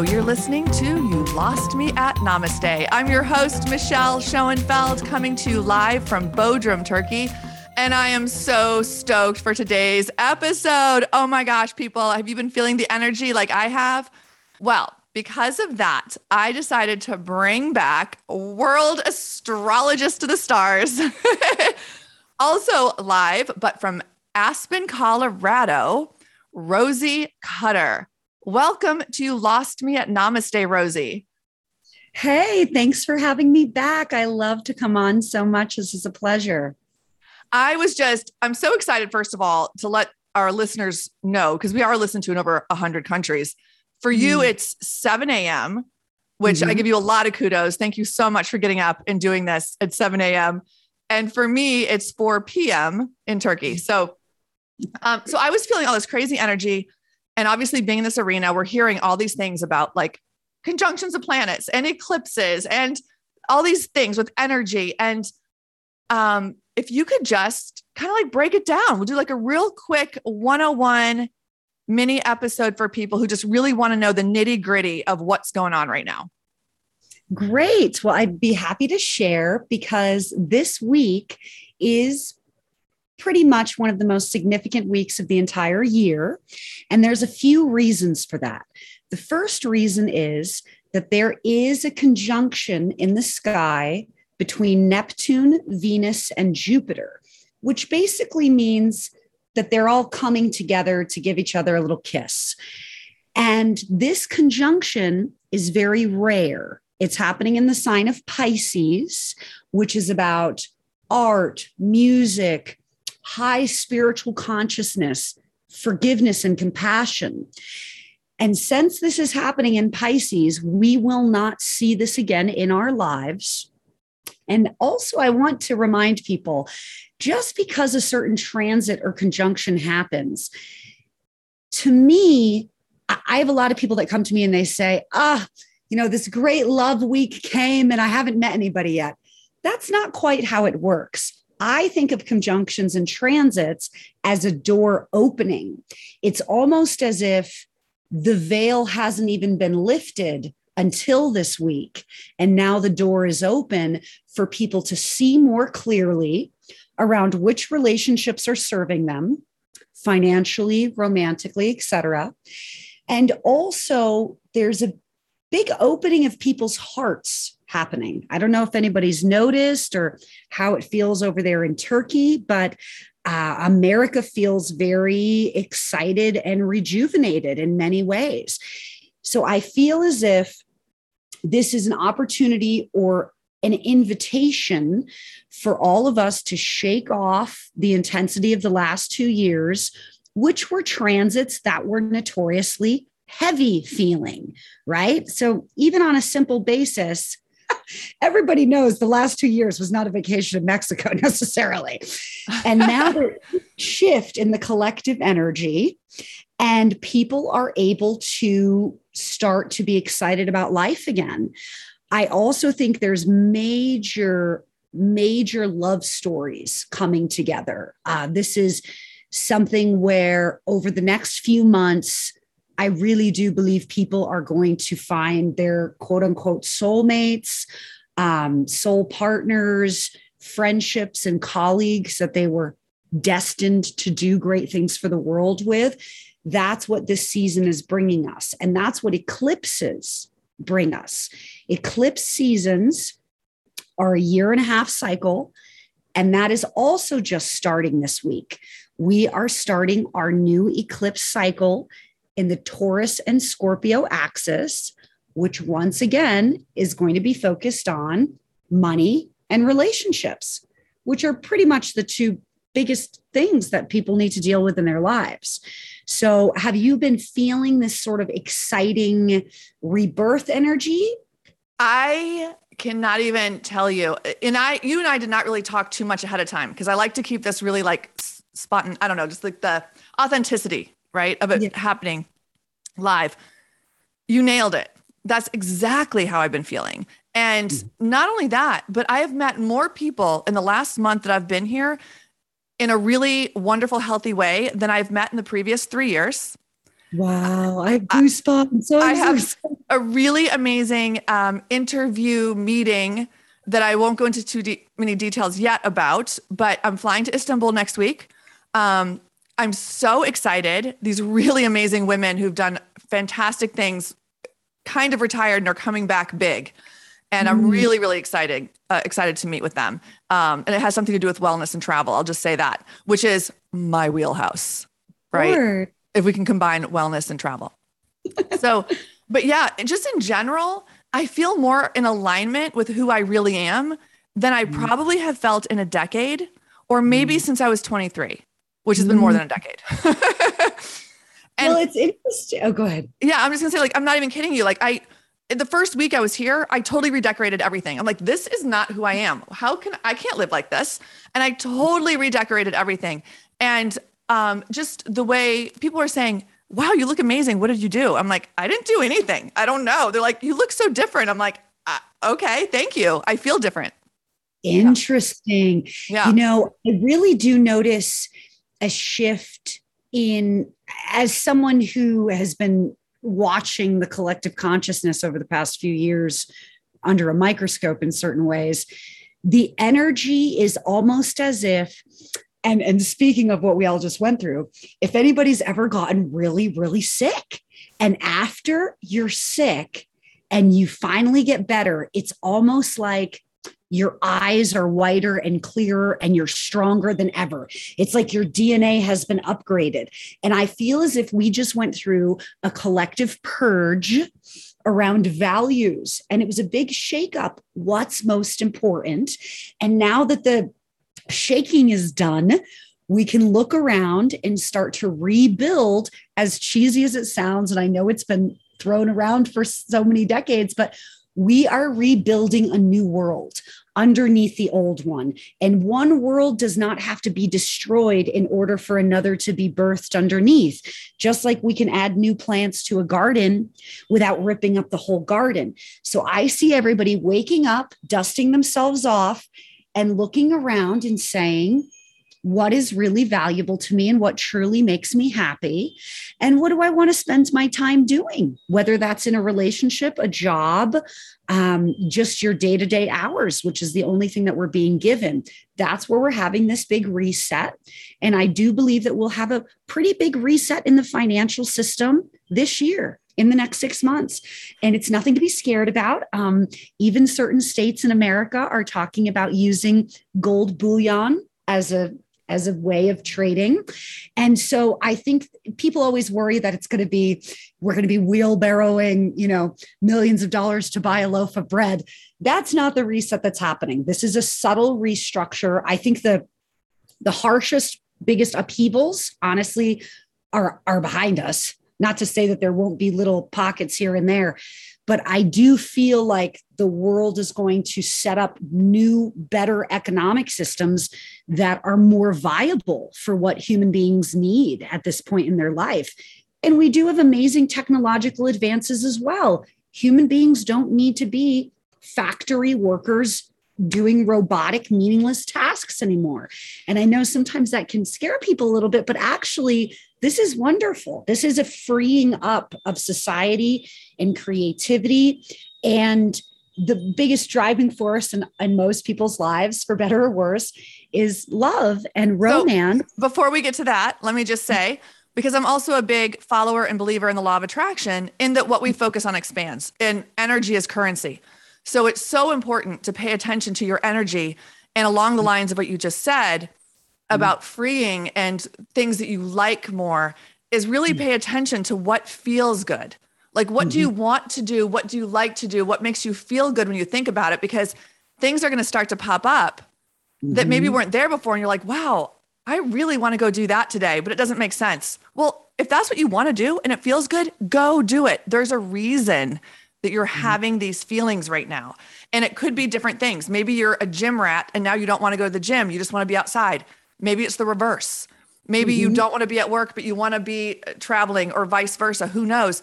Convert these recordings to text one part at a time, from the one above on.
You're listening to You Lost Me at Namaste. I'm your host, Michelle Schoenfeld, coming to you live from Bodrum, Turkey. And I am so stoked for today's episode. Oh my gosh, people, have you been feeling the energy like I have? Well, because of that, I decided to bring back world astrologist to the stars. also live, but from Aspen, Colorado, Rosie Cutter. Welcome to Lost Me at Namaste, Rosie. Hey, thanks for having me back. I love to come on so much. This is a pleasure. I was just, I'm so excited, first of all, to let our listeners know, because we are listened to in over 100 countries. For you, mm. it's 7 a.m., which mm-hmm. I give you a lot of kudos. Thank you so much for getting up and doing this at 7 a.m. And for me, it's 4 p.m. in Turkey. So, um, so I was feeling all this crazy energy and obviously being in this arena we're hearing all these things about like conjunctions of planets and eclipses and all these things with energy and um if you could just kind of like break it down we'll do like a real quick 101 mini episode for people who just really want to know the nitty gritty of what's going on right now Great. Well, I'd be happy to share because this week is pretty much one of the most significant weeks of the entire year. And there's a few reasons for that. The first reason is that there is a conjunction in the sky between Neptune, Venus, and Jupiter, which basically means that they're all coming together to give each other a little kiss. And this conjunction is very rare. It's happening in the sign of Pisces, which is about art, music, high spiritual consciousness, forgiveness, and compassion. And since this is happening in Pisces, we will not see this again in our lives. And also, I want to remind people just because a certain transit or conjunction happens, to me, I have a lot of people that come to me and they say, ah, you know, this great love week came and I haven't met anybody yet. That's not quite how it works. I think of conjunctions and transits as a door opening. It's almost as if the veil hasn't even been lifted until this week. And now the door is open for people to see more clearly around which relationships are serving them financially, romantically, etc. And also, there's a big opening of people's hearts happening. I don't know if anybody's noticed or how it feels over there in Turkey, but uh, America feels very excited and rejuvenated in many ways. So I feel as if this is an opportunity or an invitation for all of us to shake off the intensity of the last two years, which were transits that were notoriously heavy feeling, right? So, even on a simple basis, everybody knows the last two years was not a vacation in Mexico necessarily. And now the shift in the collective energy, and people are able to start to be excited about life again. I also think there's major, major love stories coming together. Uh, this is something where over the next few months, I really do believe people are going to find their quote unquote soulmates, um, soul partners, friendships, and colleagues that they were destined to do great things for the world with. That's what this season is bringing us. And that's what eclipses bring us. Eclipse seasons are a year and a half cycle. And that is also just starting this week. We are starting our new eclipse cycle in the Taurus and Scorpio axis, which once again is going to be focused on money and relationships, which are pretty much the two biggest things that people need to deal with in their lives. So, have you been feeling this sort of exciting rebirth energy? I cannot even tell you. And I, you and I did not really talk too much ahead of time because I like to keep this really like spot and I don't know, just like the authenticity right? Of it yeah. happening live. You nailed it. That's exactly how I've been feeling. And mm-hmm. not only that, but I have met more people in the last month that I've been here in a really wonderful, healthy way than I've met in the previous three years. Wow, I have goosebumps. So I have. a really amazing um, interview meeting that I won't go into too de- many details yet about, but I'm flying to Istanbul next week. Um, I'm so excited. These really amazing women who've done fantastic things, kind of retired and are coming back big. And I'm Mm. really, really excited, uh, excited to meet with them. Um, and it has something to do with wellness and travel. I'll just say that, which is my wheelhouse, right? If we can combine wellness and travel. so, but yeah, just in general, I feel more in alignment with who I really am than I probably have felt in a decade or maybe since I was 23, which has been more than a decade. and well, it's interesting. Oh, go ahead. yeah, I'm just gonna say, like, I'm not even kidding you. Like, I, in the first week I was here, I totally redecorated everything. I'm like, this is not who I am. How can I can't live like this? And I totally redecorated everything. And um, just the way people are saying, wow, you look amazing. What did you do? I'm like, I didn't do anything. I don't know. They're like, you look so different. I'm like, uh, okay, thank you. I feel different. Interesting. Yeah. You know, I really do notice a shift in as someone who has been watching the collective consciousness over the past few years under a microscope in certain ways. The energy is almost as if and and speaking of what we all just went through, if anybody's ever gotten really really sick and after you're sick and you finally get better, it's almost like your eyes are whiter and clearer and you're stronger than ever. It's like your DNA has been upgraded. And I feel as if we just went through a collective purge around values and it was a big shakeup. What's most important? And now that the shaking is done, we can look around and start to rebuild, as cheesy as it sounds. And I know it's been thrown around for so many decades, but we are rebuilding a new world underneath the old one. And one world does not have to be destroyed in order for another to be birthed underneath. Just like we can add new plants to a garden without ripping up the whole garden. So I see everybody waking up, dusting themselves off, and looking around and saying, what is really valuable to me and what truly makes me happy and what do i want to spend my time doing whether that's in a relationship a job um, just your day-to-day hours which is the only thing that we're being given that's where we're having this big reset and i do believe that we'll have a pretty big reset in the financial system this year in the next six months. And it's nothing to be scared about. Um, even certain states in America are talking about using gold bullion as a as a way of trading. And so I think people always worry that it's going to be, we're going to be wheelbarrowing, you know, millions of dollars to buy a loaf of bread. That's not the reset that's happening. This is a subtle restructure. I think the the harshest, biggest upheavals, honestly, are are behind us. Not to say that there won't be little pockets here and there, but I do feel like the world is going to set up new, better economic systems that are more viable for what human beings need at this point in their life. And we do have amazing technological advances as well. Human beings don't need to be factory workers doing robotic, meaningless tasks anymore. And I know sometimes that can scare people a little bit, but actually, this is wonderful. This is a freeing up of society and creativity. And the biggest driving force in, in most people's lives, for better or worse, is love and romance. So before we get to that, let me just say, because I'm also a big follower and believer in the law of attraction, in that what we focus on expands and energy is currency. So it's so important to pay attention to your energy. And along the mm. lines of what you just said mm. about freeing and things that you like more, is really mm. pay attention to what feels good. Like, what do you mm-hmm. want to do? What do you like to do? What makes you feel good when you think about it? Because things are going to start to pop up that maybe Mhm. weren't there before. And you're like, wow, I really want to go do that today, but it doesn't make sense. Well, if that's what you want to do and it feels good, go do it. There's a reason that you're having these feelings right now. And it could be different things. Maybe you're a gym rat and now you don't want to go to the gym. You just want to be outside. Maybe it's the reverse. Maybe you Mhm. don't want to be at work, but you want to be uh, traveling or vice versa. Who knows?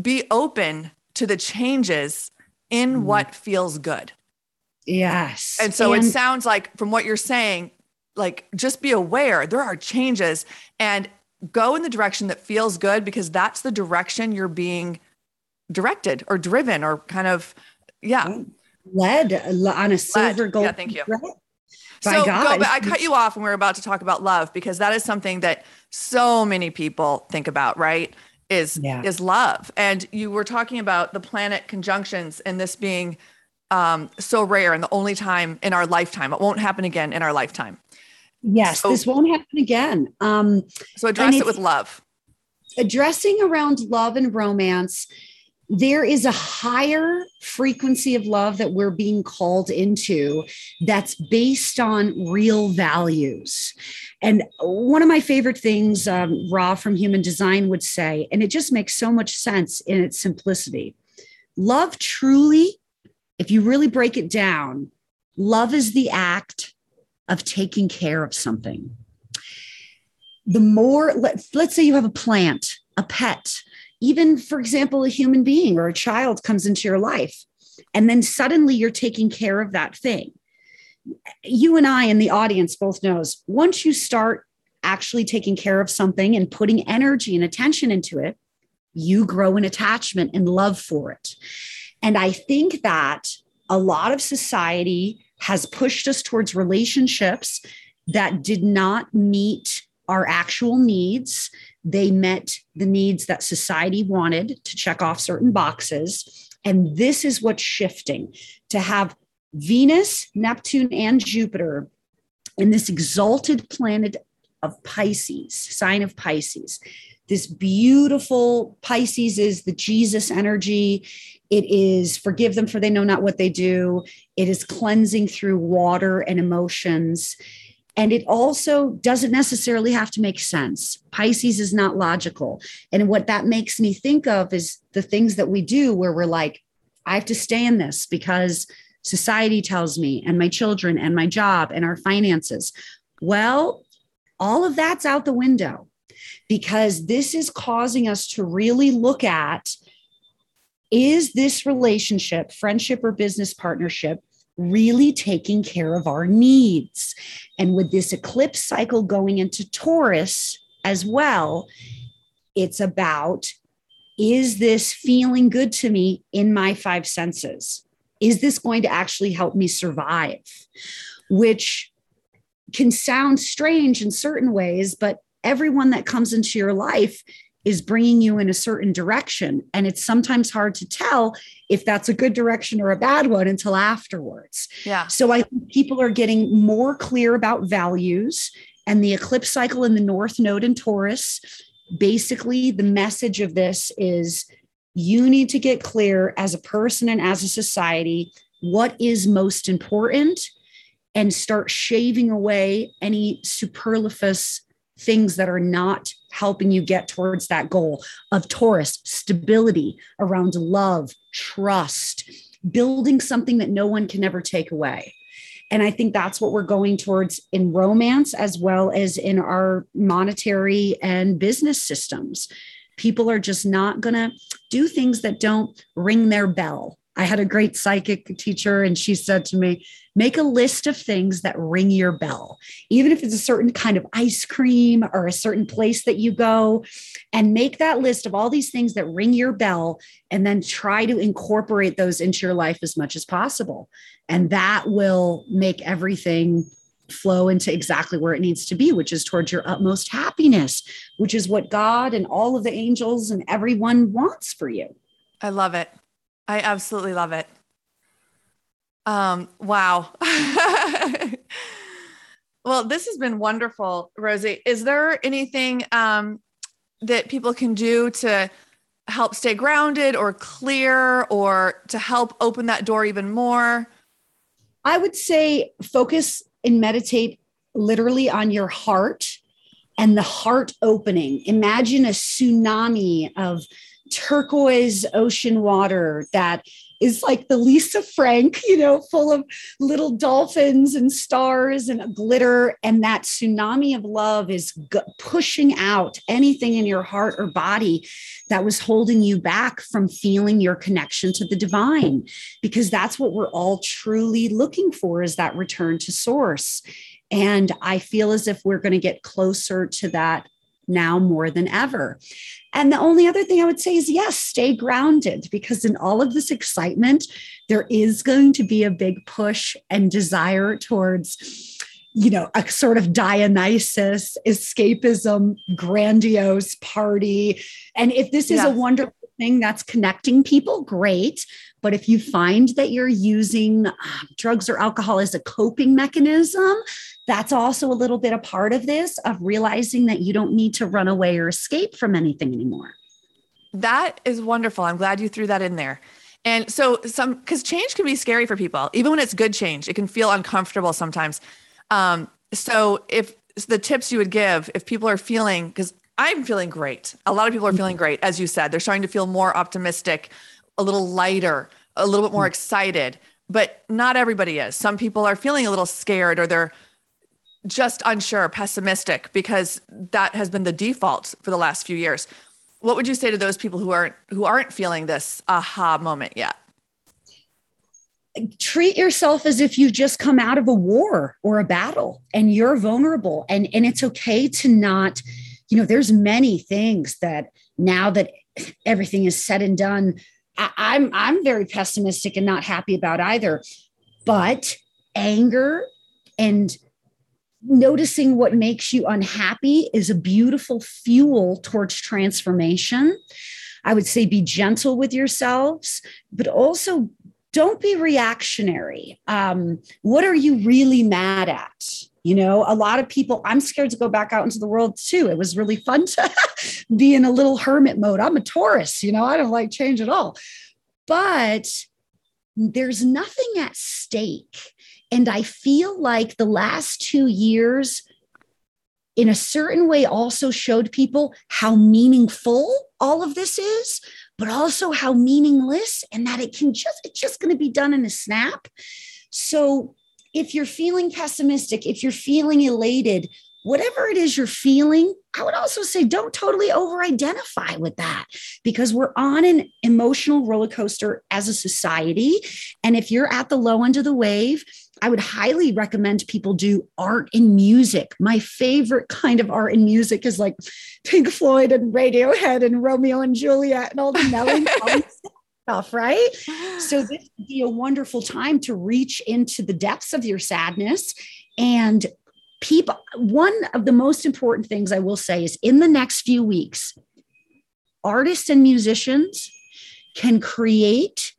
Be open to the changes in Mhm. what feels good. yes. And so it sounds like from what you're saying, like just be aware there are changes and go in the direction that feels good because that's the direction you're being directed or driven or kind of yeah led on a silver gold yeah thank you so God, go, I cut you off when we were about to talk about love because that is something that so many people think about, right? Is yeah. is love. And you were talking about the planet conjunctions and this being um, so rare and the only time in our lifetime. It won't happen again in our lifetime. Yes, so, this won't happen again. Um, so address it with love. Addressing around love and romance there is a higher frequency of love that we're being called into that's based on real values. And one of my favorite things um, Ra from Human Design would say, and it just makes so much sense in its simplicity love truly, if you really break it down, love is the act of taking care of something. The more, let, let's say you have a plant, a pet, even for example a human being or a child comes into your life and then suddenly you're taking care of that thing. You and i in the audience both knows once you start actually taking care of something and putting energy and attention into it you grow an attachment and love for it. And i think that a lot of society has pushed us towards relationships that did not meet our actual needs they met the needs that society wanted to check off certain boxes. And this is what's shifting to have Venus, Neptune, and Jupiter in this exalted planet of Pisces, sign of Pisces. This beautiful Pisces is the Jesus energy. It is forgive them for they know not what they do. It is cleansing through water and emotions. And it also doesn't necessarily have to make sense. Pisces is not logical. And what that makes me think of is the things that we do where we're like, I have to stay in this because society tells me, and my children, and my job, and our finances. Well, all of that's out the window because this is causing us to really look at is this relationship, friendship, or business partnership really taking care of our needs. And with this eclipse cycle going into Taurus as well, it's about is this feeling good to me in my five senses? Is this going to actually help me survive? Which can sound strange in certain ways, but everyone that comes into your life is bringing you in a certain direction. And it's sometimes hard to tell if that's a good direction or a bad one until afterwards. Yeah. So I think people are getting more clear about values and the eclipse cycle in the North Node in Taurus. Basically, the message of this is you need to get clear as a person and as a society what is most important and start shaving away any superfluous things that are not helping you get towards that goal of Taurus stability around love, trust, building something that no one can ever take away. And I think that's what we're going towards in romance as well as in our monetary and business systems. People are just not going to do things that don't ring their bell. I had a great psychic teacher, and she said to me, Make a list of things that ring your bell, even if it's a certain kind of ice cream or a certain place that you go, and make that list of all these things that ring your bell, and then try to incorporate those into your life as much as possible. And that will make everything flow into exactly where it needs to be, which is towards your utmost happiness, which is what God and all of the angels and everyone wants for you. I love it. I absolutely love it. Um, wow. well, this has been wonderful, Rosie. Is there anything um, that people can do to help stay grounded or clear or to help open that door even more? I would say focus and meditate literally on your heart and the heart opening. Imagine a tsunami of turquoise ocean water that is like the Lisa Frank, you know, full of little dolphins and stars and glitter. And that tsunami of love is g- pushing out anything in your heart or body that was holding you back from feeling your connection to the divine, because that's what we're all truly looking for is that return to source. And I feel as if we're going to get closer to that now more than ever. And the only other thing I would say is yes, stay grounded because in all of this excitement, there is going to be a big push and desire towards you know, a sort of Dionysus, escapism, grandiose party. And if this is a wonderful thing that's connecting people, great. But if you find that you're using uh, drugs or alcohol as a coping mechanism, that's also a little bit a part of this of realizing that you don't need to run away or escape from anything anymore. That is wonderful. I'm glad you threw that in there. And so some because change can be scary for people, even when it's good change, it can feel uncomfortable sometimes. Um, so if the tips you would give if people are feeling because I'm feeling great. A lot of people are feeling great, as you said. They're starting to feel more optimistic, a little lighter, a little bit more excited. But not everybody is. Some people are feeling a little scared or they're just unsure, pessimistic, because that has been the default for the last few years. What would you say to those people who aren't who aren't feeling this aha moment yet? treat yourself as if you've just come out of a war or a battle and you're vulnerable and and it's okay to not you know there's many things that now that everything is said and done I, i'm i'm very pessimistic and not happy about either but anger and noticing what makes you unhappy is a beautiful fuel towards transformation I would say be gentle with yourselves, but also don't be reactionary. Um, what are you really mad at? You know, a lot of people, I'm scared to go back out into the world too. It was really fun to be in a little hermit mode. I'm a Taurus, you know, I don't like change at all. But there's nothing at stake. And I feel like the last two years, in a certain way, also showed people how meaningful all of this is but also how meaningless and that it can just, it's just going to be done in a snap. So if you're feeling pessimistic, if you're feeling elated, whatever it is you're feeling, I would also say don't totally over identify with that because we're on an emotional roller coaster as a society. And if you're at the low end of the wave, I would highly recommend people do art and music. My favorite kind of art and music is like Pink Floyd and Radiohead and Romeo and Juliet and all the melancholy stuff, right? So this would be a wonderful time to reach into the depths of your sadness and people one of the most important things I will say is in the next few weeks artists and musicians can create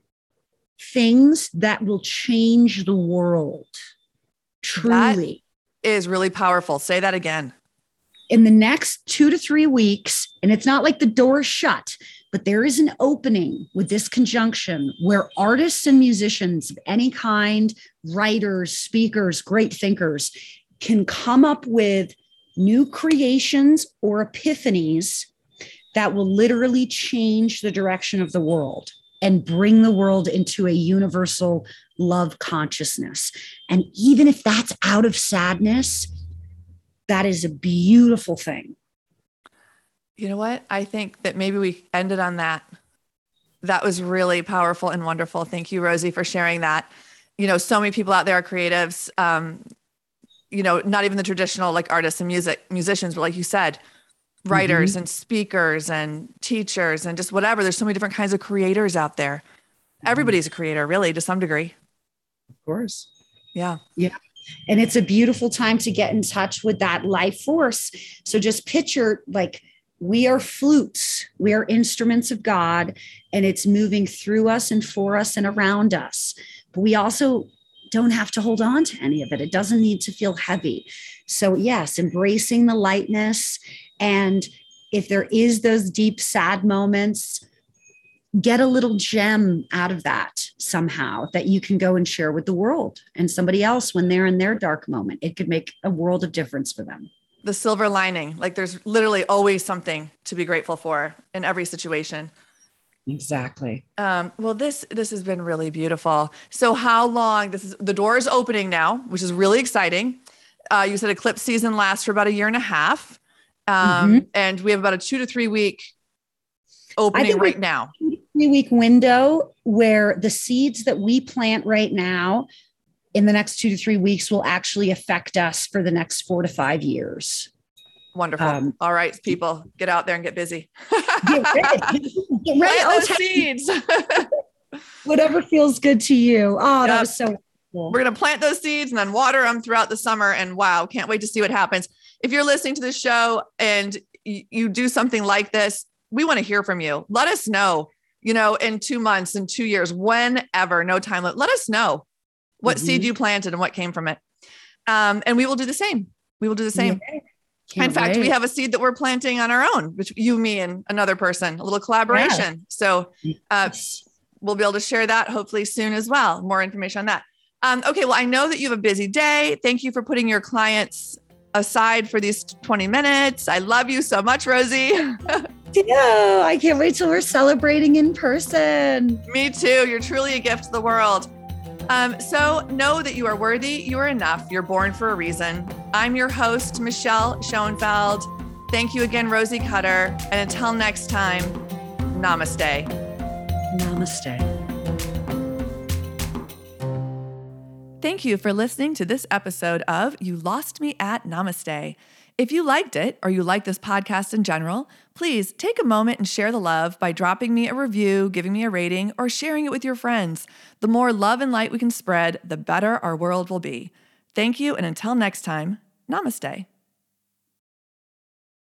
things that will change the world. Truly. That is really powerful. Say that again. In the next two to three weeks, and it's not like the door is shut, but there is an opening with this conjunction where artists and musicians of any kind, writers, speakers, great thinkers, can come up with new creations or epiphanies that will literally change the direction of the world and bring the world into a universal love consciousness. And even if that's out of sadness, that is a beautiful thing. You know what? I think that maybe we ended on that. That was really powerful and wonderful. Thank you, Rosie, for sharing that. You know, so many people out there are creatives. Um, you know, not even the traditional like artists and music musicians, but like you said, writers mm-hmm. and speakers and teachers and just whatever. There's so many different kinds of creators out there. Mm-hmm. Everybody's a creator, really, to some degree. Of course. Yeah. Yeah. And it's a beautiful time to get in touch with that life force. So just picture like we are flutes, we are instruments of God, and it's moving through us and for us and around us. But we also don't have to hold on to any of it. It doesn't need to feel heavy. So, yes, embracing the lightness and if there is those deep sad moments, get a little gem out of that somehow that you can go and share with the world and somebody else when they're in their dark moment. It could make a world of difference for them. The silver lining, like there's literally always something to be grateful for in every situation. Exactly. Um, well, this this has been really beautiful. So, how long? This is the door is opening now, which is really exciting. Uh, you said eclipse season lasts for about a year and a half. Um, mm-hmm. And we have about a two to three week opening right now. Three week window where the seeds that we plant right now in the next two to three weeks will actually affect us for the next four to five years. Wonderful. Um, All right, people, get out there and get busy. Get ready. Get ready. Plant Oh, those seeds. whatever feels good to you. Oh, that was so cool. We're going to plant those seeds and then water them throughout the summer. And wow, can't wait to see what happens. If you're listening to this show and y- you do something like this, we want to hear from you. Let us know, you know, in two months, in two years, whenever, no time limit. Let us know what seed Mhm. you planted and what came from it. Um, and we will do the same. We will do the same. Yeah. In Can't fact, we have a seed that we're planting on our own, which you, me, and another person, a little collaboration. So uh, we'll be able to share that hopefully soon as well. More information on that. Um, okay, well, I know that you have a busy day. Thank you for putting your clients aside for these 20 minutes. I love you so much, Rosie. Yeah, I can't wait till we're celebrating in person. Me too. You're truly a gift to the world. Um, so know that you are worthy. You are enough. You're born for a reason. I'm your host, Michelle Schoenfeld. Thank you again, Rosie Cutter. And until next time, namaste. Namaste. Thank you for listening to this episode of You Lost Me at Namaste. If you liked it or you like this podcast in general, please take a moment and share the love by dropping me a review, giving me a rating, or sharing it with your friends. The more love and light we can spread, the better our world will be. Thank you, and until next time, namaste.